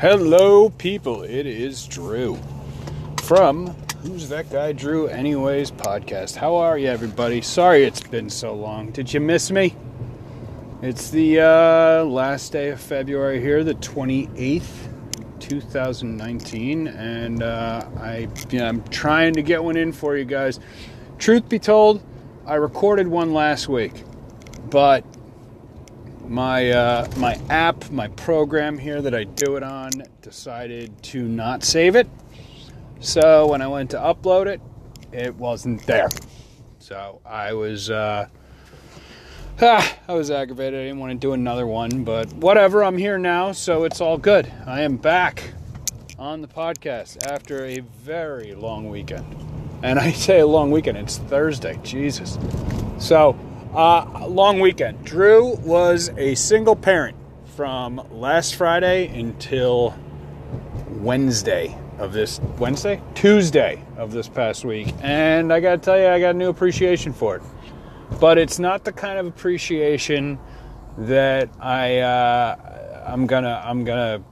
Hello, people. It is Drew from Who's That Guy Drew Anyways podcast. How are you, everybody? Sorry it's been so long. Did you miss me? It's the uh, last day of February here, the 28th, 2019, and uh, I, you know, I'm trying to get one in for you guys. Truth be told, I recorded one last week, but my uh, my app, my program here that I do it on, decided to not save it. So when I went to upload it, it wasn't there. So I was uh, ah, I was aggravated. I didn't want to do another one, but whatever. I'm here now, so it's all good. I am back on the podcast after a very long weekend. And I say a long weekend, it's Thursday. Jesus. So uh, long weekend. Drew was a single parent from last Friday until Wednesday of this Wednesday, Tuesday of this past week, and I got to tell you, I got a new appreciation for it. But it's not the kind of appreciation that I uh, I'm gonna I'm gonna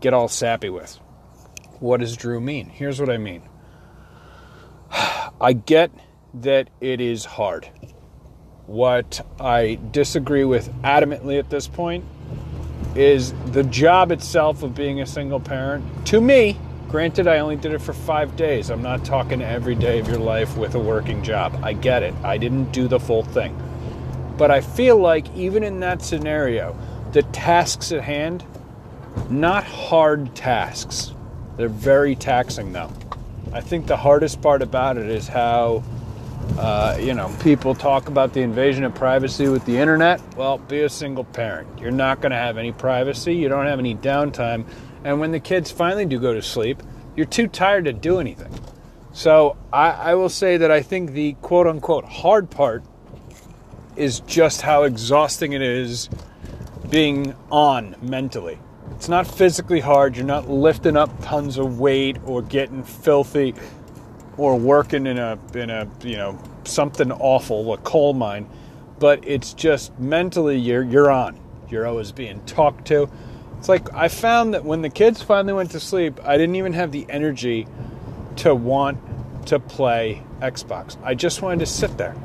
get all sappy with. What does Drew mean? Here's what I mean. I get that it is hard. What I disagree with adamantly at this point is the job itself of being a single parent. To me, granted, I only did it for five days. I'm not talking every day of your life with a working job. I get it. I didn't do the full thing. But I feel like even in that scenario, the tasks at hand, not hard tasks. They're very taxing, though. I think the hardest part about it is how uh, you know, people talk about the invasion of privacy with the internet. Well, be a single parent. You're not going to have any privacy. You don't have any downtime. And when the kids finally do go to sleep, you're too tired to do anything. So I, I will say that I think the quote unquote hard part is just how exhausting it is being on mentally. It's not physically hard. You're not lifting up tons of weight or getting filthy or working in a in a you know something awful, a coal mine, but it's just mentally you're you're on. You're always being talked to. It's like I found that when the kids finally went to sleep, I didn't even have the energy to want to play Xbox. I just wanted to sit there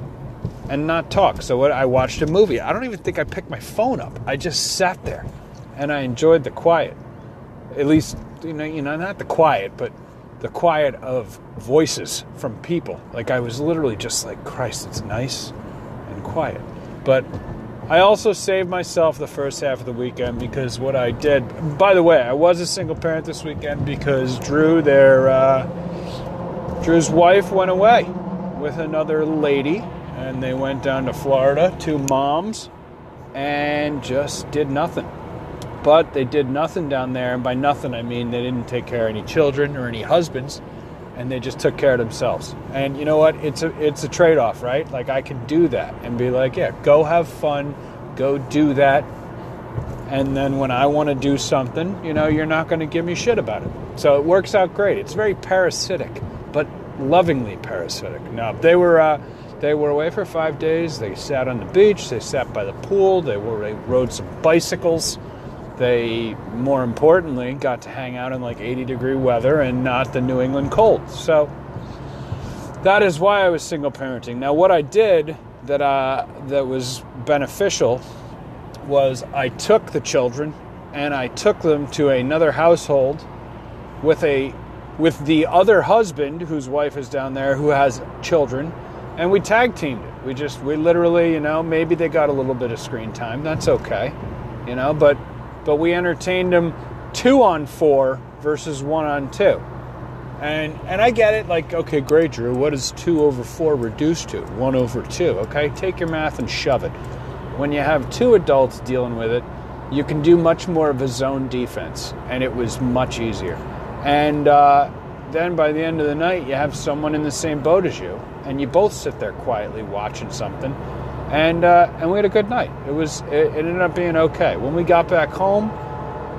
and not talk. So what I watched a movie. I don't even think I picked my phone up. I just sat there and I enjoyed the quiet. At least you know, you know, not the quiet, but the quiet of voices from people. Like I was literally just like, Christ, it's nice and quiet. But I also saved myself the first half of the weekend because what I did. By the way, I was a single parent this weekend because Drew, their uh, Drew's wife, went away with another lady, and they went down to Florida, two moms, and just did nothing but they did nothing down there. And by nothing, I mean they didn't take care of any children or any husbands, and they just took care of themselves. And you know what? It's a it's a trade off, right? Like I can do that and be like, yeah, go have fun, go do that. And then when I want to do something, you know, you're not going to give me shit about it. So it works out great. It's very parasitic, but lovingly parasitic. Now they were. Uh, they were away for five days. They sat on the beach. They sat by the pool. They, were, they rode some bicycles they more importantly got to hang out in like 80 degree weather and not the New England cold. So that is why I was single parenting. Now, what I did that uh, that was beneficial was I took the children and I took them to another household with a with the other husband whose wife is down there who has children and we tag teamed it. We just we literally, you know, maybe they got a little bit of screen time. That's okay. You know, but but we entertained them two on four versus one on two. And and I get it, like, okay, great, Drew. What is two over four reduced to? One over two. Okay, take your math and shove it. When you have two adults dealing with it, you can do much more of a zone defense, and it was much easier. And uh, then by the end of the night, you have someone in the same boat as you, and you both sit there quietly watching something, and uh, and we had a good night. It was it, it, ended up being okay. When we got back home,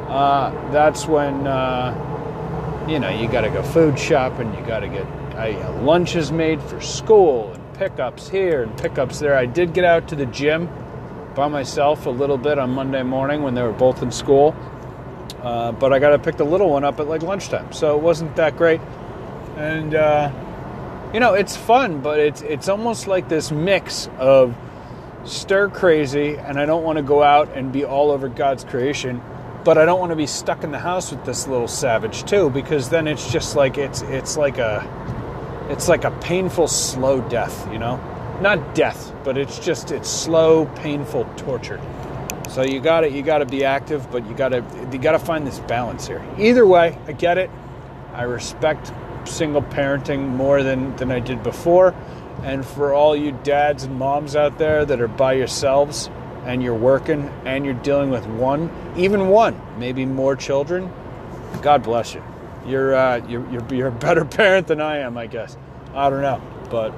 uh, that's when uh, you know you got to go food shopping. You got to get uh, lunches made for school and pickups here and pickups there. I did get out to the gym by myself a little bit on Monday morning when they were both in school, uh, but I got to pick the little one up at like lunchtime, so it wasn't that great. And uh, you know, it's fun, but it's it's almost like this mix of stir crazy, and I don't want to go out and be all over God's creation, but I don't want to be stuck in the house with this little savage too, because then it's just like it's it's like a it's like a painful slow death, you know, not death, but it's just it's slow, painful torture. So you got to you got to be active, but you got to you got to find this balance here. Either way, I get it. I respect single parenting more than than I did before. And for all you dads and moms out there that are by yourselves and you're working and you're dealing with one, even one, maybe more children, God bless you. You're uh, you're, you're you're a better parent than I am, I guess. I don't know, but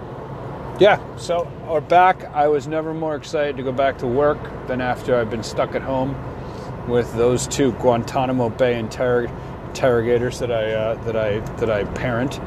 yeah. So we're back. I was never more excited to go back to work than after I've been stuck at home with those two Guantanamo Bay interrog- interrogators that I uh, that I that I parent.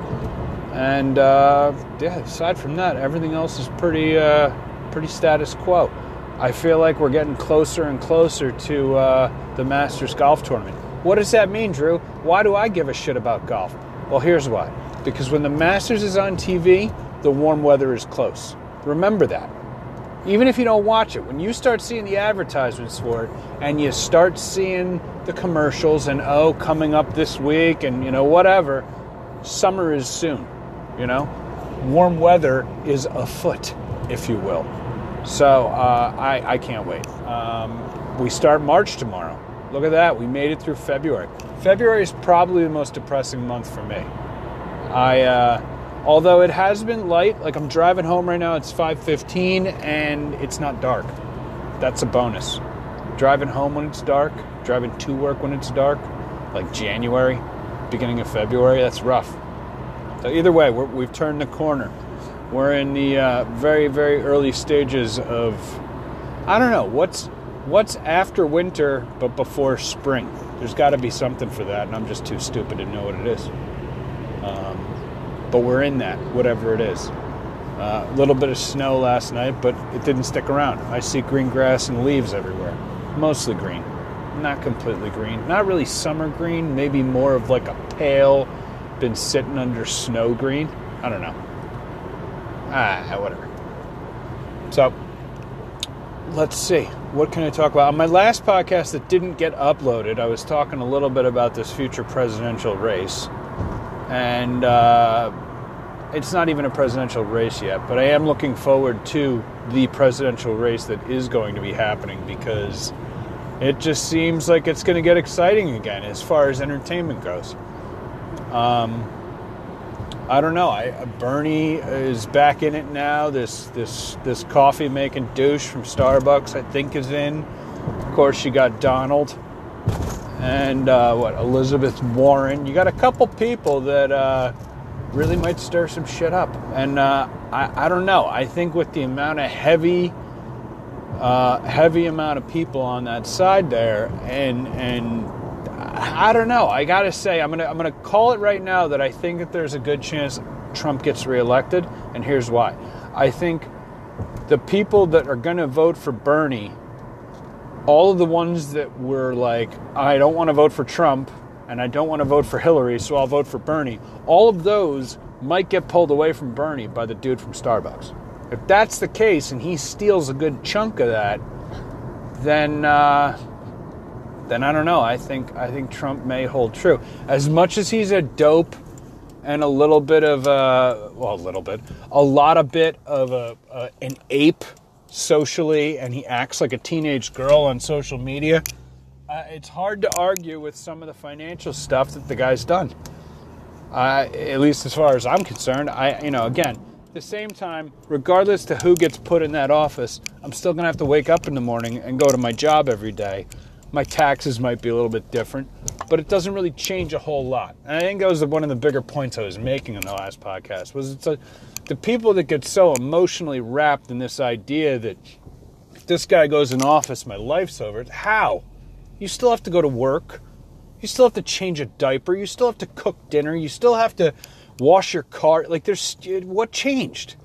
And uh, yeah, aside from that, everything else is pretty uh, pretty status quo. I feel like we're getting closer and closer to uh, the Masters golf tournament. What does that mean, Drew? Why do I give a shit about golf? Well, here's why. Because when the Masters is on TV, the warm weather is close. Remember that. Even if you don't watch it, when you start seeing the advertisements for it and you start seeing the commercials and oh, coming up this week and you know, whatever, summer is soon. You know, warm weather is afoot, if you will. So uh, I, I can't wait. Um, we start March tomorrow. Look at that. We made it through February. February is probably the most depressing month for me. I, uh, although it has been light, like I'm driving home right now. It's 5:15 and it's not dark. That's a bonus. Driving home when it's dark, driving to work when it's dark, like January, beginning of February. That's rough. So either way, we have turned the corner. We're in the uh, very, very early stages of, I don't know, what's what's after winter but before spring. There's got to be something for that, and I'm just too stupid to know what it is. Um, but we're in that, whatever it is. Uh, a little bit of snow last night, but it didn't stick around. I see green grass and leaves everywhere, mostly green, not completely green, not really summer green, maybe more of like a pale been sitting under snow green. I don't know. Ah, whatever. So, let's see. What can I talk about? On my last podcast that didn't get uploaded, I was talking a little bit about this future presidential race. And uh, it's not even a presidential race yet, but I am looking forward to the presidential race that is going to be happening because it just seems like it's going to get exciting again as far as entertainment goes. Um, I don't know. I, Bernie is back in it now. This this this coffee making douche from Starbucks, I think, is in. Of course, you got Donald and uh, what Elizabeth Warren. You got a couple people that uh, really might stir some shit up. And uh, I I don't know. I think with the amount of heavy. Uh, heavy amount of people on that side there, and and I don't know. I gotta say, I'm gonna I'm gonna call it right now that I think that there's a good chance Trump gets reelected, and here's why. I think the people that are gonna vote for Bernie, all of the ones that were like, I don't want to vote for Trump and I don't want to vote for Hillary, so I'll vote for Bernie. All of those might get pulled away from Bernie by the dude from Starbucks. If that's the case and he steals a good chunk of that, then. Uh, then I don't know. I think I think Trump may hold true. As much as he's a dope and a little bit of a well, a little bit, a lot of bit of a, a an ape socially, and he acts like a teenage girl on social media. Uh, it's hard to argue with some of the financial stuff that the guy's done. Uh, at least as far as I'm concerned, I you know again. At the same time, regardless to who gets put in that office, I'm still gonna have to wake up in the morning and go to my job every day my taxes might be a little bit different, but it doesn't really change a whole lot. And I think that was one of the bigger points I was making in the last podcast was it's a, the people that get so emotionally wrapped in this idea that this guy goes in office, my life's over. How? You still have to go to work. You still have to change a diaper. You still have to cook dinner. You still have to wash your car. Like, there's what changed?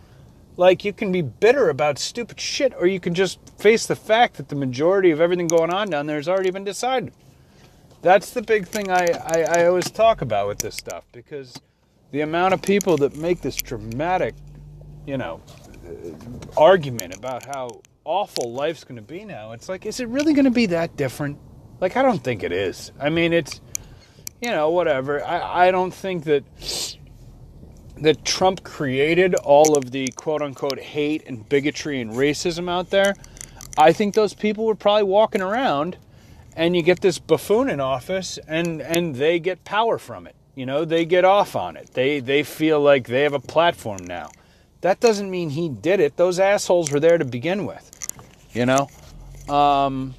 Like, you can be bitter about stupid shit, or you can just face the fact that the majority of everything going on down there has already been decided. That's the big thing I, I, I always talk about with this stuff because the amount of people that make this dramatic, you know, argument about how awful life's going to be now. It's like, is it really going to be that different? Like, I don't think it is. I mean, it's, you know, whatever. I, I don't think that that Trump created all of the quote unquote hate and bigotry and racism out there. I think those people were probably walking around and you get this buffoon in office and and they get power from it. You know, they get off on it. They they feel like they have a platform now. That doesn't mean he did it. Those assholes were there to begin with. You know? Um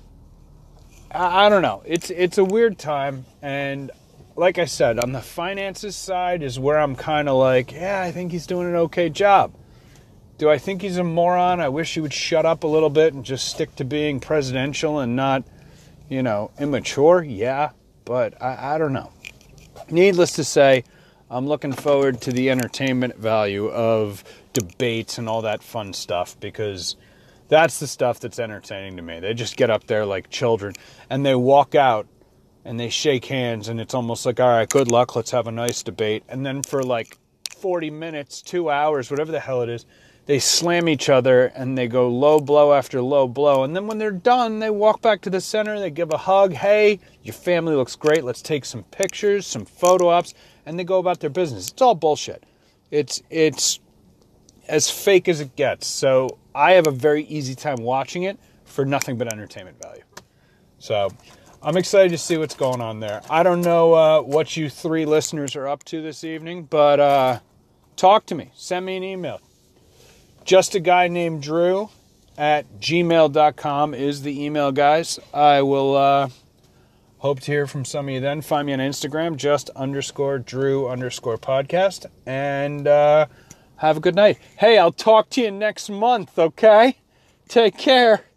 I, I don't know. It's it's a weird time and like I said, on the finances side is where I'm kind of like, yeah, I think he's doing an okay job. Do I think he's a moron? I wish he would shut up a little bit and just stick to being presidential and not, you know, immature. Yeah, but I, I don't know. Needless to say, I'm looking forward to the entertainment value of debates and all that fun stuff because that's the stuff that's entertaining to me. They just get up there like children and they walk out and they shake hands and it's almost like all right good luck let's have a nice debate. And then for like 40 minutes 2 hours whatever the hell it is they slam each other and they go low blow after low blow. And then when they're done they walk back to the center they give a hug hey your family looks great let's take some pictures some photo ops and they go about their business. It's all bullshit. It's it's as fake as it gets. So i have a very easy time watching it for nothing but entertainment value. So I'm excited to see what's going on there. I don't know uh, what you three listeners are up to this evening, but uh, talk to me. Send me an email. Just a guy named Drew at gmail.com is the email, guys. I will uh, hope to hear from some of you then. Find me on Instagram, just underscore Drew underscore podcast, and uh, have a good night. Hey, I'll talk to you next month, okay? Take care.